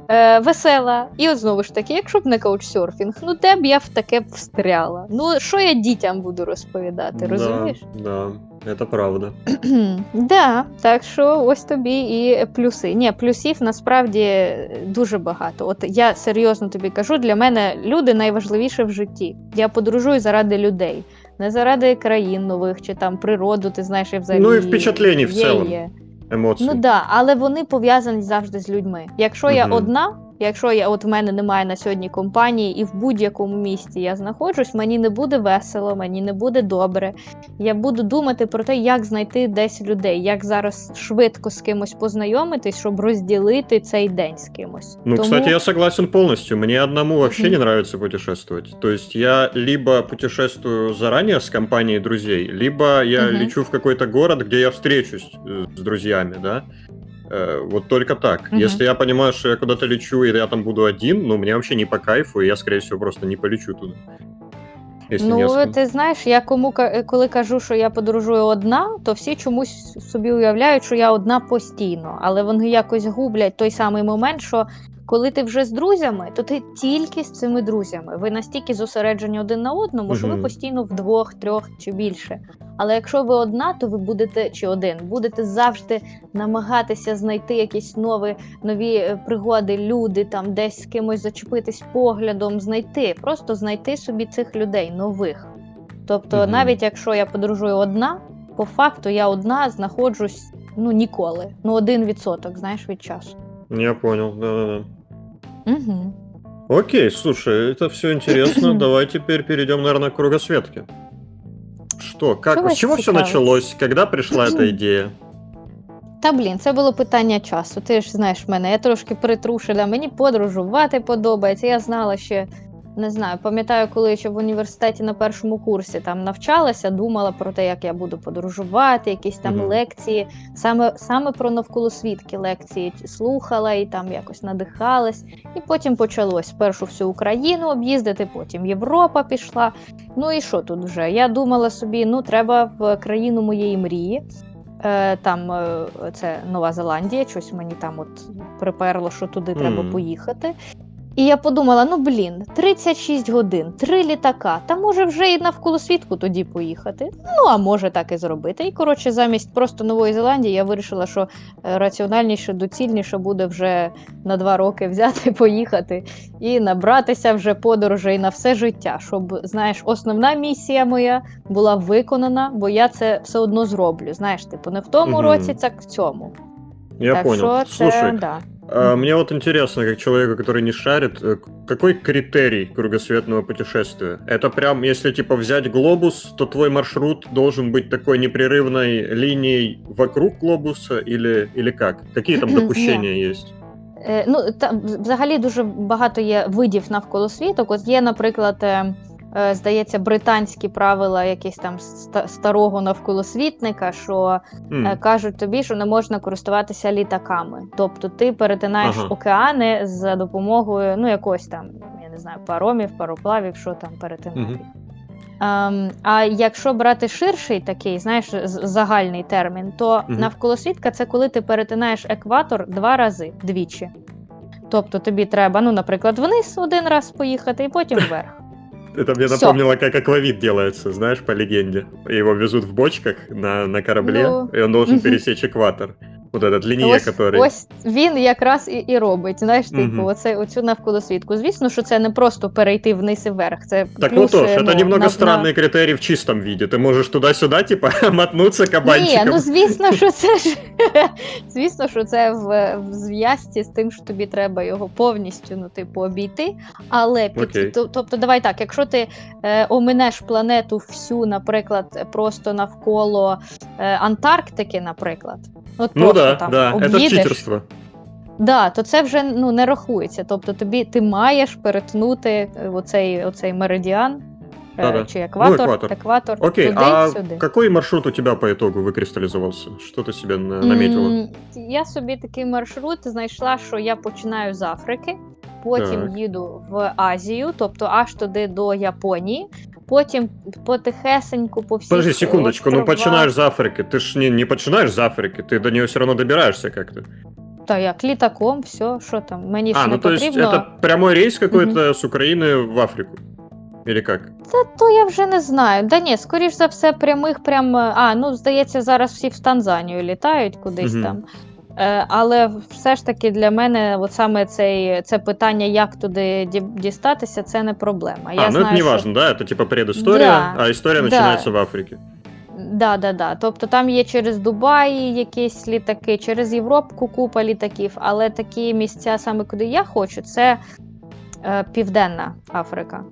е, весела. І от знову ж таки, якщо б не каучсерфінг, ну де б я в таке б встряла. Ну, що я дітям буду розповідати, розумієш? Да, да, это правда. Да, так що ось тобі і плюси. Ні, плюсів насправді дуже багато. От я серйозно тобі кажу, для мене люди найважливіше в житті. Я подорожую заради людей, не заради країн нових чи там природу, ти знаєш, і взагалі. Ну, і впечатлень в цілому. Є. Ну так, да, але вони пов'язані завжди з людьми. Якщо я одна, Якщо я от в мене немає на сьогодні компанії, і в будь-якому місті я знаходжусь, мені не буде весело, мені не буде добре. Я буду думати про те, як знайти десь людей, як зараз швидко з кимось познайомитись, щоб розділити цей день з кимось. Ну, Тому... кстати, я согласен полностью. Мне одному вообще не нравится путешествовать. То есть я либо путешествую заранее с компанией друзей, либо я лечу в какой-то город, где я встречусь э, с друзьями, да. Э, Вот только так. Угу. Если я понимаю, что я куда-то лечу, и я там буду один, ну, мне вообще не по кайфу, и я, скорее всего, просто не полечу туда. Если Ну, ти знаєш, я кому ка- коли кажу, що я подорожую одна, то всі чомусь собі уявляють, що я одна постійно, але вони якось гублять той самий момент, що коли ти вже з друзями, то ти тільки з цими друзями. Ви настільки зосереджені один на одному, що ви постійно вдвох, трьох чи більше. Але якщо ви одна, то ви будете чи один, будете завжди намагатися знайти якісь нові, нові е, пригоди, люди, там десь з кимось зачепитись поглядом, знайти, просто знайти собі цих людей нових. Тобто, Мгм. навіть якщо я подорожую одна, по факту я одна знаходжусь ну ніколи. Ну, один відсоток, знаєш, від часу. Я понял, да-да-да. Угу. Окей, слушай, это все интересно. Давай теперь перейдем, наверное, к кругосветке. Что, как, Что с вас чего все цікавить? началось? Когда пришла эта идея? Та блін, це було питання часу. Ти ж знаєш мене, я трошки притрушена. Мені подорожувати подобається. Я знала ще, не знаю, пам'ятаю, коли ще в університеті на першому курсі там навчалася, думала про те, як я буду подорожувати, якісь там Мгм. лекції, саме, саме про навколосвітки лекції слухала і там якось надихалась. І потім почалось спершу всю Україну об'їздити, потім Європа пішла. Ну і що тут вже? Я думала собі, ну треба в країну моєї мрії. Е, Там е, це Нова Зеландія, щось мені там от приперло, що туди треба поїхати. І я подумала: ну блін, 36 годин, три літака, та може вже і навколо світку тоді поїхати. Ну а може так і зробити. І коротше, замість просто Нової Зеландії я вирішила, що е, раціональніше, доцільніше буде вже на два роки взяти, поїхати і набратися вже подорожей на все життя. Щоб знаєш, основна місія моя була виконана, бо я це все одно зроблю. Знаєш, типу, не в тому Мгм. році, так в цьому. Я так понял. що це Слушай, да. а, мне вот интересно, как человеку, который не шарит, э, к- какой критерий кругосветного путешествия? Это прям, если типа взять глобус, то твой маршрут должен быть такой непрерывной линией вокруг глобуса или, или как? Какие там Ні. допущения есть? Е, Ну, там взагалі дуже багато є видів навколо світок. От є, наприклад, е, е, здається, британські правила якісь там старого навколосвітника, що е, кажуть тобі, що не можна користуватися літаками. Тобто ти перетинаєш Ага. океани за допомогою ну, якогось там, я не знаю, паромів, пароплавів, що там перетинати. Мгм. Ем, а якщо брати ширший такий, знаєш, загальний термін, то Мгм. навколосвітка це коли ти перетинаєш екватор два рази двічі. Тобто тобі треба, ну, наприклад, вниз один раз поїхати і потім вверх. Это мне Всё. напомнило, как аквавит делается, знаешь, по легенде. Его везут в бочках на, на корабле, Ну, и он должен мгм. пересечь экватор. Вот этот линия, Ось, который... ось він якраз і, і робить. Знаєш, типу, Мгм. оце, оцю навколосвітку. Звісно, що це не просто перейти вниз і вверх. Це Так плюс, вот тоже, е, это ну, немного на- странный критерий в чистом виде. Ты можешь туда-сюда, типа, мотнуться Ні, кабанчиком. ну звісно, що це ж звісно, що це в, в зв'язці з тим, що тобі треба його повністю ну, типу, обійти. Але під, Окей. то- тобто, давай так, якщо ти е, оминеш планету всю, наприклад, просто навколо е, Антарктики, наприклад, от Ну просто да, там да, это об'їдеш, читерство. да, то це вже ну, не рахується. Тобто тобі ти маєш перетнути е, оцей, оцей меридіан. е, Да-да. Чи екватор, Ну, екватор. екватор Окей, туди, а сюди. какой маршрут у тебя по итогу выкристаллизовался? Что ты себе на- наметила? М, Я собі такий маршрут знайшла, що я починаю з Африки, потім Так. їду в Азію, тобто аж туди до Японії. Потім потихесеньку по всіх Подожди секундочку, ну островах. починаешь с Африки. Ты ж не, не починаешь с Африки, ты до нее все равно добираешься как-то. Та як літаком, все, що там, мені ж А, не ну то есть потрібно. это прямой рейс какой-то с Украины в Африку? Или как? Та то я вже не знаю. Да ні, скоріш за все, прямих прям. А, ну здається, зараз всі в Танзанію літають кудись Мгм. там. Е, але все ж таки для мене, от саме цей, це питання, як туди ді- дістатися, це не проблема. Я а, ну знаю, это не що- важно, да? Это типа предыстория, Да, а история да. начинается в Африке. Да, да, да. Тобто там є через Дубай якісь літаки, через Європу купа літаків, але такі місця, саме куди я хочу, це е, Південна Африка.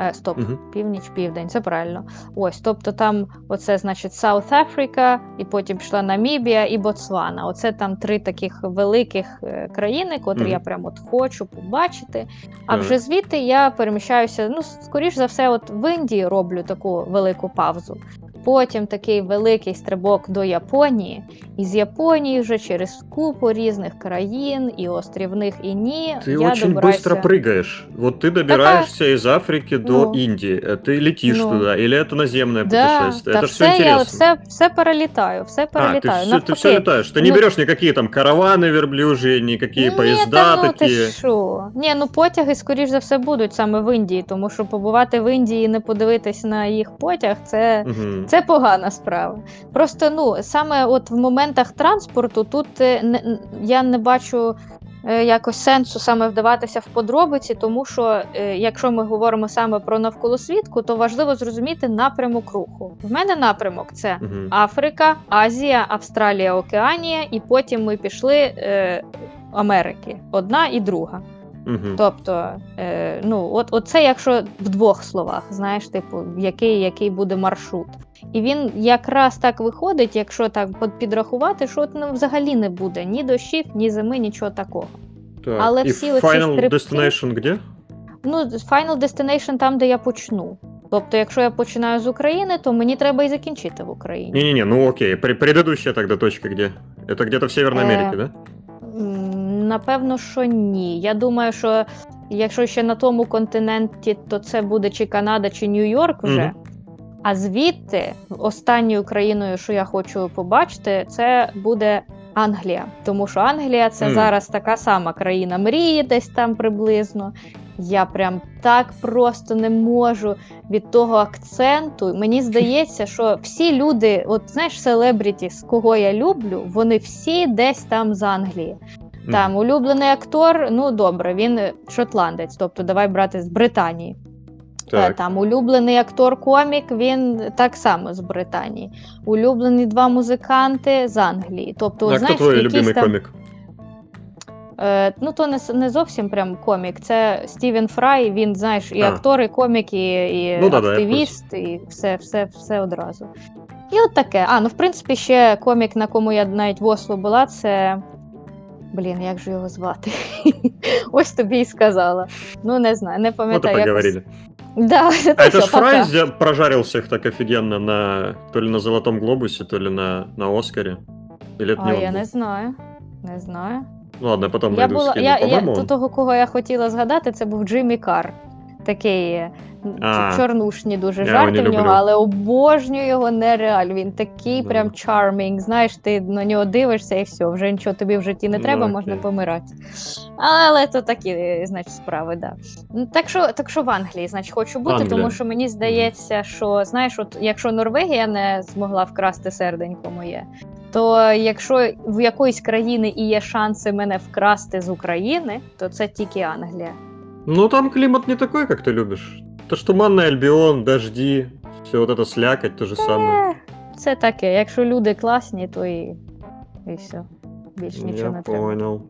Е, стоп, угу. північ, південь, це правильно. Ось, тобто там, оце значить South Africa, і потім пішла Намібія і Ботсвана. Оце там три таких великих е, країни, котрі угу. я прямо от хочу побачити. А вже звідти я переміщаюся. Ну, скоріш за все, от в Індії роблю таку велику паузу. Потім такий великий стрибок до Японії, і з Японії вже через купу різних країн, і острівних, і ні. Ты я очень добираюся... быстро прыгаешь. Вот ты добираешься из Африки до Ну. Индии. э, Ты летишь Ну. туда, или это наземное Да, путешествие? та это все, все интересно. я все, все перелітаю, все А, ты перелітаю. все, ты все Навпаки. летаешь. Ты не Ну- берешь никакие там караваны верблюжьи, никакие Ні, поезда та ну, такие. Ти що? Ні, ну потяги, скоріш за все, будуть саме в Індії, тому що побувати в Індії і не подивитись на їх потяг, це, Мгм. це погана справа. Просто ну, саме от в моментах транспорту тут е, не, я не бачу. е, Якось сенсу саме вдаватися в подробиці, тому що е, якщо ми говоримо саме про навколосвітку, то важливо зрозуміти напрямок руху. В мене напрямок це. Африка, Азія, Австралія, Океанія, і потім ми пішли е, Америки. Одна і друга. Мгм. Тобто, е, ну, от, от це якщо в двох словах, знаєш, типу, який, який буде маршрут. І він якраз так виходить, якщо так под- підрахувати, що от, ну, взагалі не буде ні дощів, ні зими, нічого такого. Так, але и всі оці Final стрибки- Destination где? Ну, Final Destination там, де я почну. Тобто, якщо я починаю з України, то мені треба і закінчити в Україні. Не-не-не, ну окей. Пре- Предыдущая тогда точка где? Это где-то в Северной Э, Америке, да? М, Напевно, що ні. Я думаю, що якщо ще на тому континенті, то це буде чи Канада, чи Нью-Йорк вже. Мгм. А звідти останньою країною, що я хочу побачити, це буде Англія. Тому що Англія це Мгм. зараз така сама країна мрії, десь там приблизно. Я прям так просто не можу від того акценту. Мені здається, що всі люди, от знаєш, селебріті, з кого я люблю, вони всі десь там з Англії. Там улюблений актор, ну добре, він шотландець, тобто давай брати з Британії. Е, Так. Там улюблений актор-комік, він так само з Британії. Улюблені два музиканти з Англії. Тобто, а знаєш, твой якісь там, комик? Е, ну то не, не зовсім прям комік. Це Стівен Фрай, він, знаєш, і А. актор, і комік, і, і Ну активіст, і все, все, все одразу. І от таке. А, ну в принципі, ще комік, на кому я навіть в Осло була, це. Блін, як же його звати? Ось тобі і сказала. Ну, не знаю, не и пам'ятаю. якось- поговорили. Да, А та это що, ж Фрай пока. сдел- прожарил всех так офигенно на то ли на Золотом Глобусе, то ли на, на Оскаре. Или это А не он я был? не знаю. Не знаю. Ну ладно, я потом Я найду була, скину. я, я, По-моему, до он. того, кого я хотіла згадати, це був Джиммі Кар. Такий А. чорнушні дуже жарти в нього, люблю. але обожнюю його нереально. Він такий Да. прям charming. Знаєш, ти на нього дивишся і все, вже нічого тобі в житті не Ну, треба, окей. можна помирати. Але то такі, значить, справи, да. Ну, Так що, так що в Англії, значить, хочу бути, Англія. тому що мені здається, що знаєш, от якщо Норвегія не змогла вкрасти серденько моє, то якщо в якоїсь країни і є шанси мене вкрасти з України, то це тільки Англія. Ну там климат не такой, как ты любишь. То что туманный Альбион, дожди, все вот это слякоть, то же самое. Е, Це таке. Якщо люди класні, то і, і все. Більш нічого Я не треба. понял.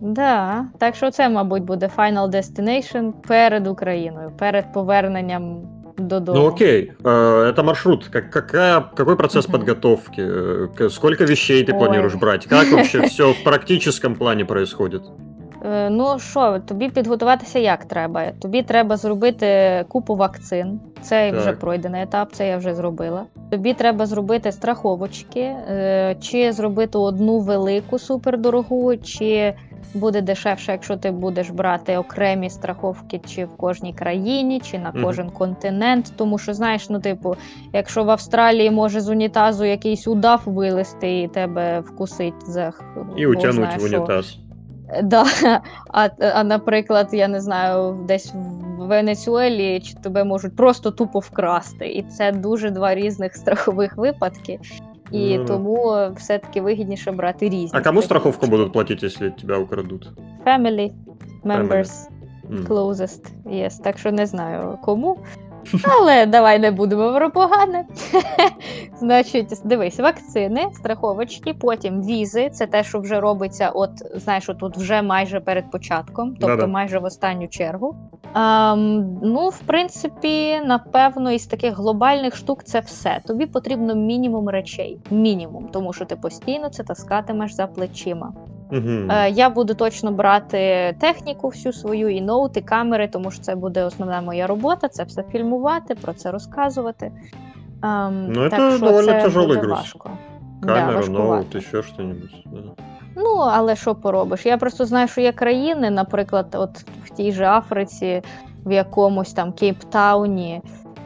Да. Так що це, мабуть, буде Final Destination перед Україною, перед поверненням додому. Ну окей, э, это маршрут. Как, какая, какой процесс Мгм. подготовки? Э, к- Сколько вещей ты Ой. планируешь брать? Как вообще все в практическом плане происходит? Е, Ну що, тобі підготуватися як треба? Тобі треба зробити купу вакцин. Це вже пройдений етап, це я вже зробила. Тобі треба зробити страховочки, е, чи зробити одну велику супердорогу, чи буде дешевше, якщо ти будеш брати окремі страховки, чи в кожній країні, чи на кожен континент. Тому що, знаєш, ну, типу, якщо в Австралії може з унітазу якийсь удав вилезти і тебе вкусить за Бог утянуть знає в що. Да. А, а наприклад, я не знаю, десь в Венесуелі чи тебе можуть просто тупо вкрасти. І це дуже два різних страхових випадки. І да. тому все-таки вигідніше брати різні. А кому страховку страховочки. будут платить, если тебя украдут? Family members М. closest. Yes. Так що не знаю кому. Але давай не будемо про погане. Значить, дивись, вакцини, страховочки, потім візи. Це те, що вже робиться, от знаєш, тут вже майже перед початком, тобто Да-да. майже в останню чергу. Ем, ну, в принципі, напевно, із таких глобальних штук це все. Тобі потрібно мінімум речей. Мінімум, тому що ти постійно це таскатимеш за плечима. Е, я буду точно брати техніку всю свою і ноути, камери, тому що це буде основна моя робота. Це все фільмувати, про це розказувати. Ем, Ну, так це доволі тяжелий груз. Важко. Да, Камера, важкувато. ноут, что-нибудь. Да. Ну, але що поробиш? Я просто знаю, що є країни, наприклад, от в тій же Африці, в якомусь там Кейптауні,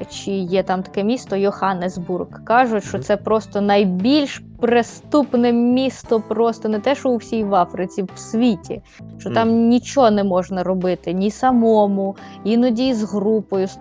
чи є там таке місто Йоханнесбург. Кажуть, що це просто найбільш преступне місто, просто не те, що у всій в Африці, в світі. Що там нічого не можна робити, ні самому, іноді з групою з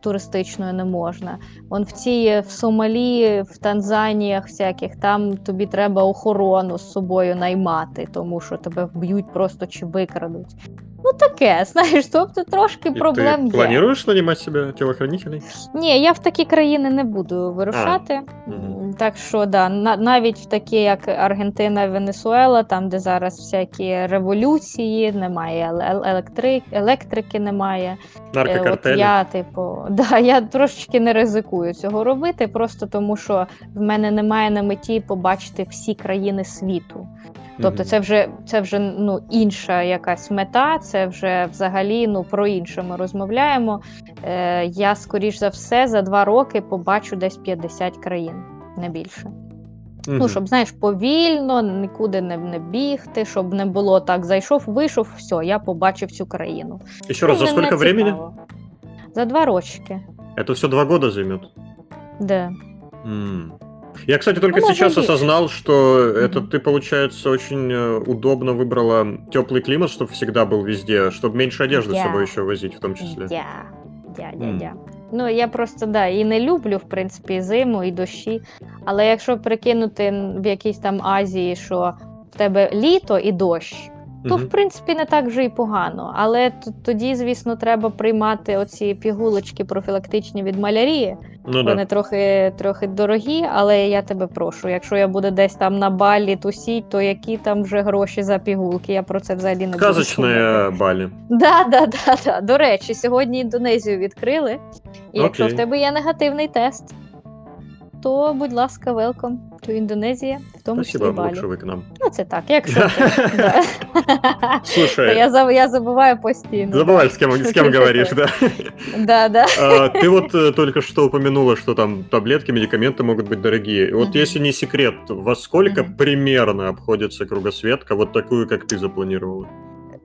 туристичною не можна. Вон в цій в Сомалі, в Танзаніях всяких, там тобі треба охорону з собою наймати, тому що тебе вб'ють просто чи викрадуть. Ну таке, знаєш, тобто трошки И проблем ты є. планируешь нанимать себе телохранителей? Ні, я в такі країни не буду вирушати. мгм. Так що да, на, навіть в такі, як Аргентина, Венесуела, там, де зараз всякі революції, немає ел- електри... електрики, немає. Е, От я, типу, да, я трошечки не ризикую цього робити, просто тому що в мене немає на меті побачити всі країни світу. Тобто, це вже це вже ну інша якась мета, це вже взагалі ну про інше ми розмовляємо. Е, я скоріш за все за два роки побачу десь 50 країн, не більше. Ну, щоб знаєш, повільно, нікуди не, не бігти, щоб не було так. Зайшов, вийшов, все, я побачив цю країну. Еще раз, за Ну, не сколько времени? За два рочки. Это все два года займет. Де? М. Я, кстати, только Ну, сейчас может, и- осознал, что это Мгм. ты, получается, очень э, удобно выбрала теплый климат, чтобы всегда был везде, чтобы меньше одежды с Я. собой еще возить, в том числе. Дя. Дя, дя, Мгм. дя. Ну, я просто да, і не люблю, в принципі, зиму і дощі. Але якщо прикинути в якійсь там Азії, що в тебе літо і дощ, то в принципі не так вже і погано. Але тоді, звісно, треба приймати оці пігулочки профілактичні від малярії. Ну да. Вони трохи, трохи дорогі, але я тебе прошу. Якщо я буду десь там на балі тусіть, то які там вже гроші за пігулки? Я про це взагалі не буду думати. Сказочные Да, да, да, да. До речі, сьогодні Індонезію відкрили. І якщо в тебе є негативний тест, то, будь ласка, welcome to Індонезія, в тому Спасибо, числі Балі. лучше вы к нам. Ну, це так, якщо ти, да. То Слушай, я, заб- я забуваю постійно. забывай, с кем, с кем Шучу, говоришь, шучу. да. Да, да. А, Ты вот э, только что упомянула, что там таблетки, медикаменты могут быть дорогие. И Вот Мгм. если не секрет, во сколько Мгм. примерно обходится кругосветка, вот такую, как ты запланировала?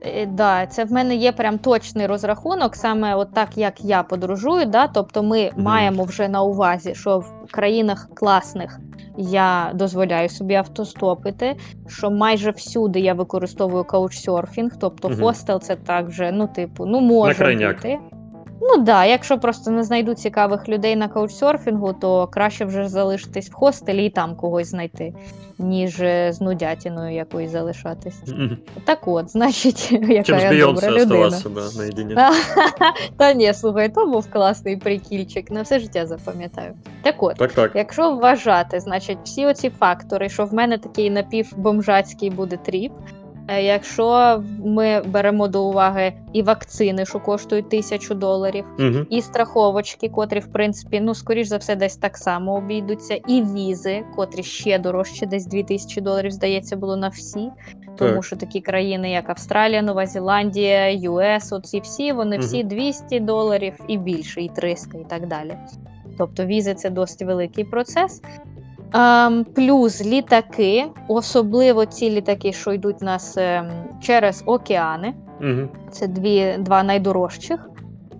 Е, Да, це в мене є прям точний розрахунок, саме от так, як я подорожую. Да? Тобто ми Мгм. маємо вже на увазі, що в країнах класних я дозволяю собі автостопити, що майже всюди я використовую каучсерфінг, тобто Мгм. хостел це так же, ну, типу, ну може бути. Ну так, да, якщо просто не знайду цікавих людей на каучсерфінгу, то краще вже залишитись в хостелі і там когось знайти, ніж е, з нудятіною якоюсь залишатись. Так от, значить, яка я добра людина. да. Та ні, слухай, то був класний прикільчик, на все життя запам'ятаю. Так от, Так, так. якщо вважати, значить, всі оці фактори, що в мене такий напівбомжацький буде тріп. Е, Якщо ми беремо до уваги і вакцини, що коштують тисячу доларів, Мгм. і страховочки, котрі, в принципі, ну, скоріш за все, десь так само обійдуться, і візи, котрі ще дорожче, десь 2000 доларів, здається, було на всі. Тому Так. що такі країни, як Австралія, Нова Зеландія, ЮС, оці всі, вони всі 200 доларів і більше, і 300, і так далі. Тобто візи це досить великий процес. Ем, плюс літаки, особливо ці літаки, що йдуть у нас ем, через океани. Угу. Це дві, два найдорожчих.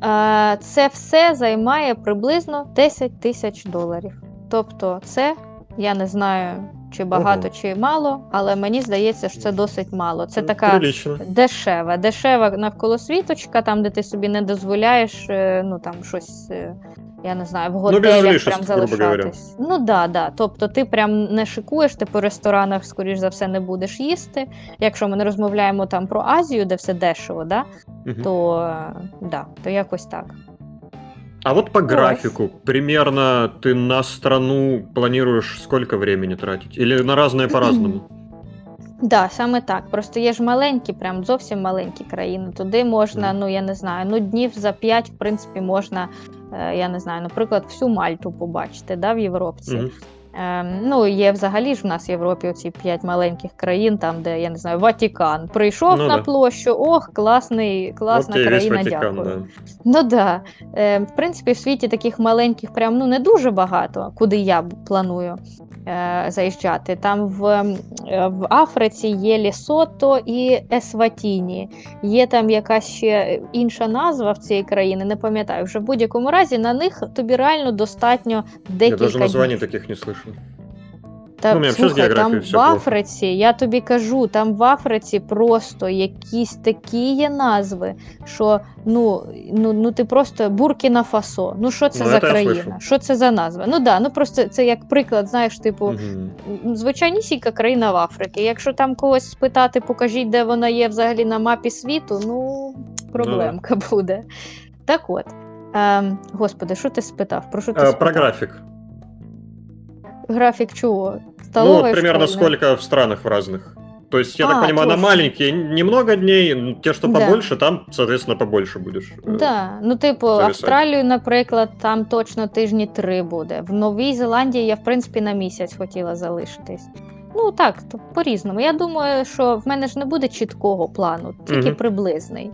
Е, це все займає приблизно 10 тисяч доларів. Тобто, це я не знаю, чи багато, Ого. чи мало, але мені здається, що це досить мало. Це Ну, така Прилично. дешева, дешева навколосвіточка, там, де ти собі не дозволяєш, е, ну там щось. е, Я не знаю, в Ну, готелях излишеств, прям залишатись. Ну да, да. Тобто ти прям не шикуєш, ти по ресторанах, скоріш за все, не будеш їсти. Якщо ми не розмовляємо там про Азію, де все дешево, да, Мгм. то, е, да, то якось так. А вот по графику, примерно ты на страну планируешь сколько времени тратить? Или на разное по-разному? Да, саме так. Просто є ж маленькі, прям зовсім маленькі країни. Туди можна, ну я не знаю, ну днів за п'ять, в принципі, можна, е, я не знаю, наприклад, всю Мальту побачити, да, в Європці. Ем, ну, є взагалі ж в нас в Європі оці п'ять маленьких країн, там, де я не знаю, Ватікан. Прийшов Ну на да. площу, ох, класний, класна Вот країна, Ватикан, дякую. да. Ну да. Е, в принципі, в світі таких маленьких, прям ну не дуже багато, куди я планую е, заїжджати. Там в, е, в Африці є Лісото і Есватіні. Є там якась ще інша назва в цієї країни, не пам'ятаю. Вже в будь-якому разі на них тобі реально достатньо декілька даже названий днів. таких не слышал. Та Ну, слухай, там в все плохо. Африці, я тобі кажу, там в Африці просто якісь такі є назви, що ну, ну, ну ти просто Буркіна Фасо. Ну що це Ну, за країна? Що це за назва? Ну да, ну просто це як приклад, знаєш, типу, м, звичайнісінька країна в Африці. Якщо там когось спитати, покажіть, де вона є взагалі на мапі світу, ну проблемка буде. Так от. Ем, господи, що ти спитав? Про що ти А, спитав? Про график. Чого? Ну, вот примерно школьної? сколько в странах в разных. То есть, я А, так понимаю, на точно. маленькие немного дней, те, что Да. побольше, там, соответственно, побольше будешь. э, Да, ну типу, зависати. Австралію, наприклад, там точно тижні три буде. В Новій Зеландії я, в принципі, на місяць хотіла залишитись. Ну так, по-різному. Я думаю, що в мене ж не буде чіткого плану, тільки Мгм. приблизний.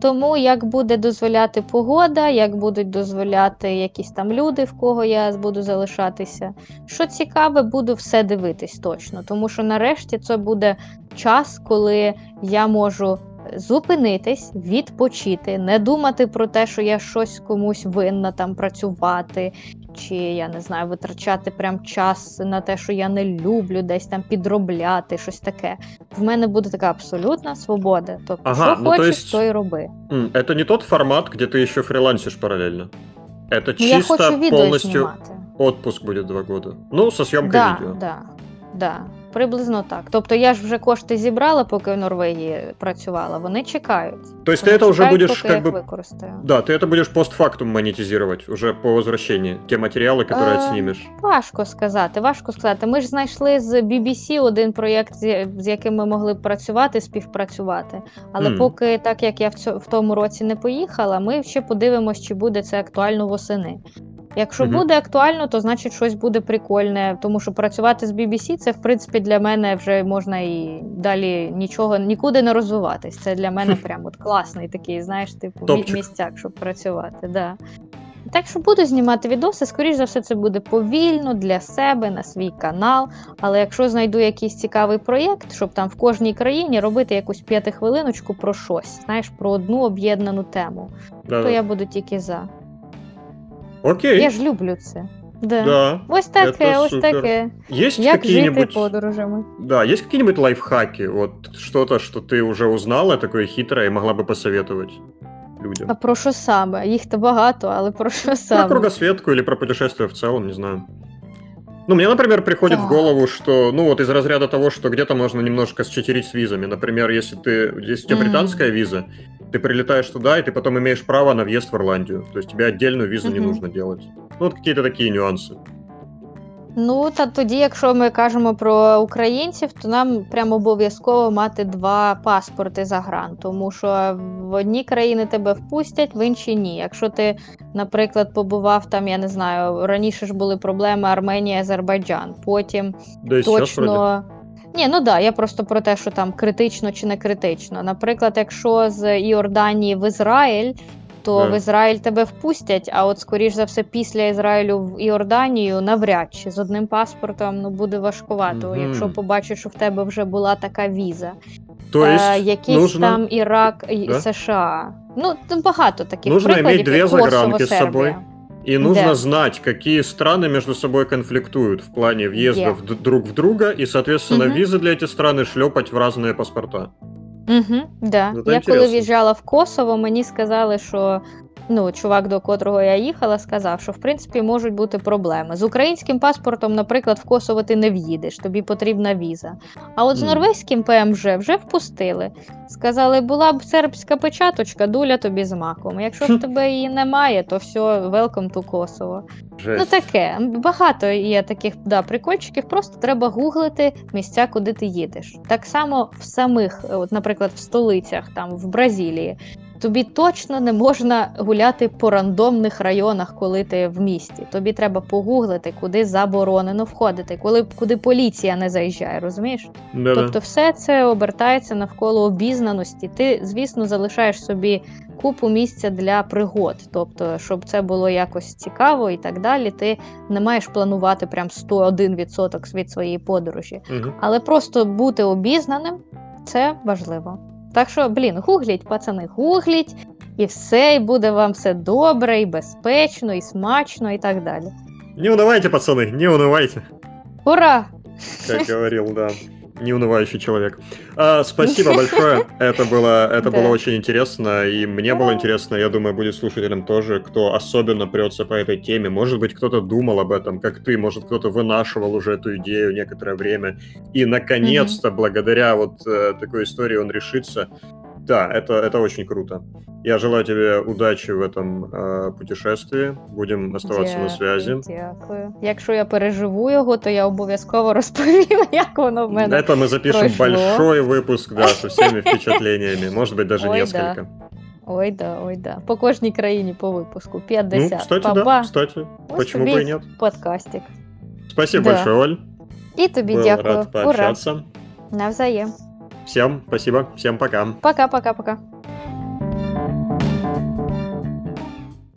Тому як буде дозволяти погода, як будуть дозволяти якісь там люди, в кого я буду залишатися. Що цікаве, буду все дивитись точно. Тому що нарешті це буде час, коли я можу зупинитись, відпочити, не думати про те, що я щось комусь винна там працювати, чи я не знаю, витрачати прям час на те, що я не люблю, десь там підробляти, щось таке. В мене буде така абсолютна свобода. Тобто, Ага, що ну, то хочеш, есть- то й роби. М, Это не тот формат, где ты еще фрилансишь параллельно. Это Ну, я чисто хочу відео полностью знімати. отпуск будет два года. Ну, со съемкой Да, видео. да, да. Приблизно так. Тобто я ж вже кошти зібрала, поки в Норвегії працювала. Вони чекають. То есть Вони ты это уже чекають, будешь поки я как їх бы... використаю. Да, ты это будешь постфактум монетизировать уже по возвращении. Те материалы, которые Е, отснимешь. Важко сказати, важко сказати. Ми ж знайшли з BBC один проєкт, з з яким ми могли б працювати, співпрацювати. Але Мгм. поки так як я в, цьо- в тому році не поїхала, ми ще подивимось, чи буде це актуально восени. Якщо Мгм. буде актуально, то значить щось буде прикольне, тому що працювати з BBC це в принципі для мене вже можна і далі нічого нікуди не розвиватись. Це для мене прям от класний такий, знаєш, типу Топчик. місцяк, щоб працювати. Да. Так що буду знімати відоси, скоріш за все, це буде повільно для себе на свій канал. Але якщо знайду якийсь цікавий проєкт, щоб там в кожній країні робити якусь п'ятихвилиночку про щось, знаєш, про одну об'єднану тему, Да, то я буду тільки за. Окей. Я ж люблю це. Да. Да. Ось таке, ось таке. Есть Як жити какие-нибудь... подорожами. Да, есть какие-нибудь лайфхаки? Вот что-то, что ты уже узнала, такое хитрое, и могла бы посоветовать людям? А про що саме? Їх то багато, але про що Про саме? кругосветку или про путешествие в целом, не знаю. Ну, мне, например, приходит в Так. голову, что, ну, вот из разряда того, что где-то можно немножко считерить с визами. Например, если ты, если у тебя британская виза, ты прилетаешь туда, и ты потом имеешь право на въезд в Ирландию. То есть тебе отдельную визу не Мгм. нужно делать. Ну, вот какие-то такие нюансы. Ну, та тоді, якщо ми кажемо про українців, то нам прямо обов'язково мати два паспорти за гран, тому що в одні країни тебе впустять, в інші ні. Якщо ти, наприклад, побував там, я не знаю, раніше ж були проблеми Арменія, Азербайджан, потім Да и сейчас вроде. точно. Ні, ну да, я просто про те, що там критично чи не критично. Наприклад, якщо з Іорданії в Ізраїль, то Да. в Ізраїль тебе впустять, а от скоріш за все, після Ізраїлю в Іорданію навряд чи з одним паспортом ну буде важкувато, Мгм. якщо побачиш, що в тебе вже була така віза. То есть е, якийсь нужно, там Ірак і Да? США. Ну, там багато таких Нужно прикладів. две як Косово, загранки с Сербія. собой. и нужно Да. знать, какие страны между собой конфликтуют в плане въезда Где? в д- друг в друга, и, соответственно, Мгм. визы для этих стран шлепать в разные паспорта. Угу, да. Ну, це Я коли інтересно. в'їжджала в Косово, мені сказали, що ну, чувак, до котрого я їхала, сказав, що в принципі можуть бути проблеми. З українським паспортом, наприклад, в Косово ти не в'їдеш, тобі потрібна віза. А от з норвезьким ПМЖ вже впустили. Сказали, була б сербська печаточка, дуля тобі з маком. Якщо в тебе її немає, то все, welcome to Kosovo. Ну таке. Багато є таких да, прикольчиків, просто треба гуглити місця, куди ти їдеш. Так само в самих, от, наприклад, в столицях, там в Бразилії. Тобі точно не можна гуляти по рандомних районах, коли ти в місті. Тобі треба погуглити, куди заборонено входити, коли куди поліція не заїжджає, розумієш? Да-да. Тобто, все це обертається навколо обізнаності. Ти, звісно, залишаєш собі купу місця для пригод. Тобто, щоб це було якось цікаво і так далі. Ти не маєш планувати прям 101% від своєї подорожі. Мгм. Але просто бути обізнаним це важливо. Так що, блін, гугліть, пацани, гугліть, і все, і буде вам все добре, і безпечно, і смачно, і так далі. Не унывайте, пацаны, не унывайте. Ура! как говорил, да, Неунывающий человек. А, спасибо большое. Это было, это Да. было очень интересно, и мне было интересно, я думаю, будет слушателям тоже, кто особенно прется по этой теме. Может быть, кто-то думал об этом, как ты, может, кто-то вынашивал уже эту идею некоторое время, и наконец-то, благодаря вот э, такой истории, он решится. Да, это, это очень круто. Я желаю тебе удачи в этом э, путешествии. Будем оставаться на связи. Дякую. Якщо я переживу його, то я обов'язково розповім, як воно в мене. Это мы запишем прошло. большой выпуск, да, со всеми впечатлениями. Может быть, даже Ой, несколько. Ой, да, ой, да. По кожній країні по випуску. 50. Ну, кстати, Папа. да, кстати. Ось Почему тобі бы и нет? Подкастик. Спасибо Да. большое, Оль. І тобі Был дякую. рад Ура. пообщаться. Навзаєм. Всем спасибо, всем пока. Пока-пока-пока.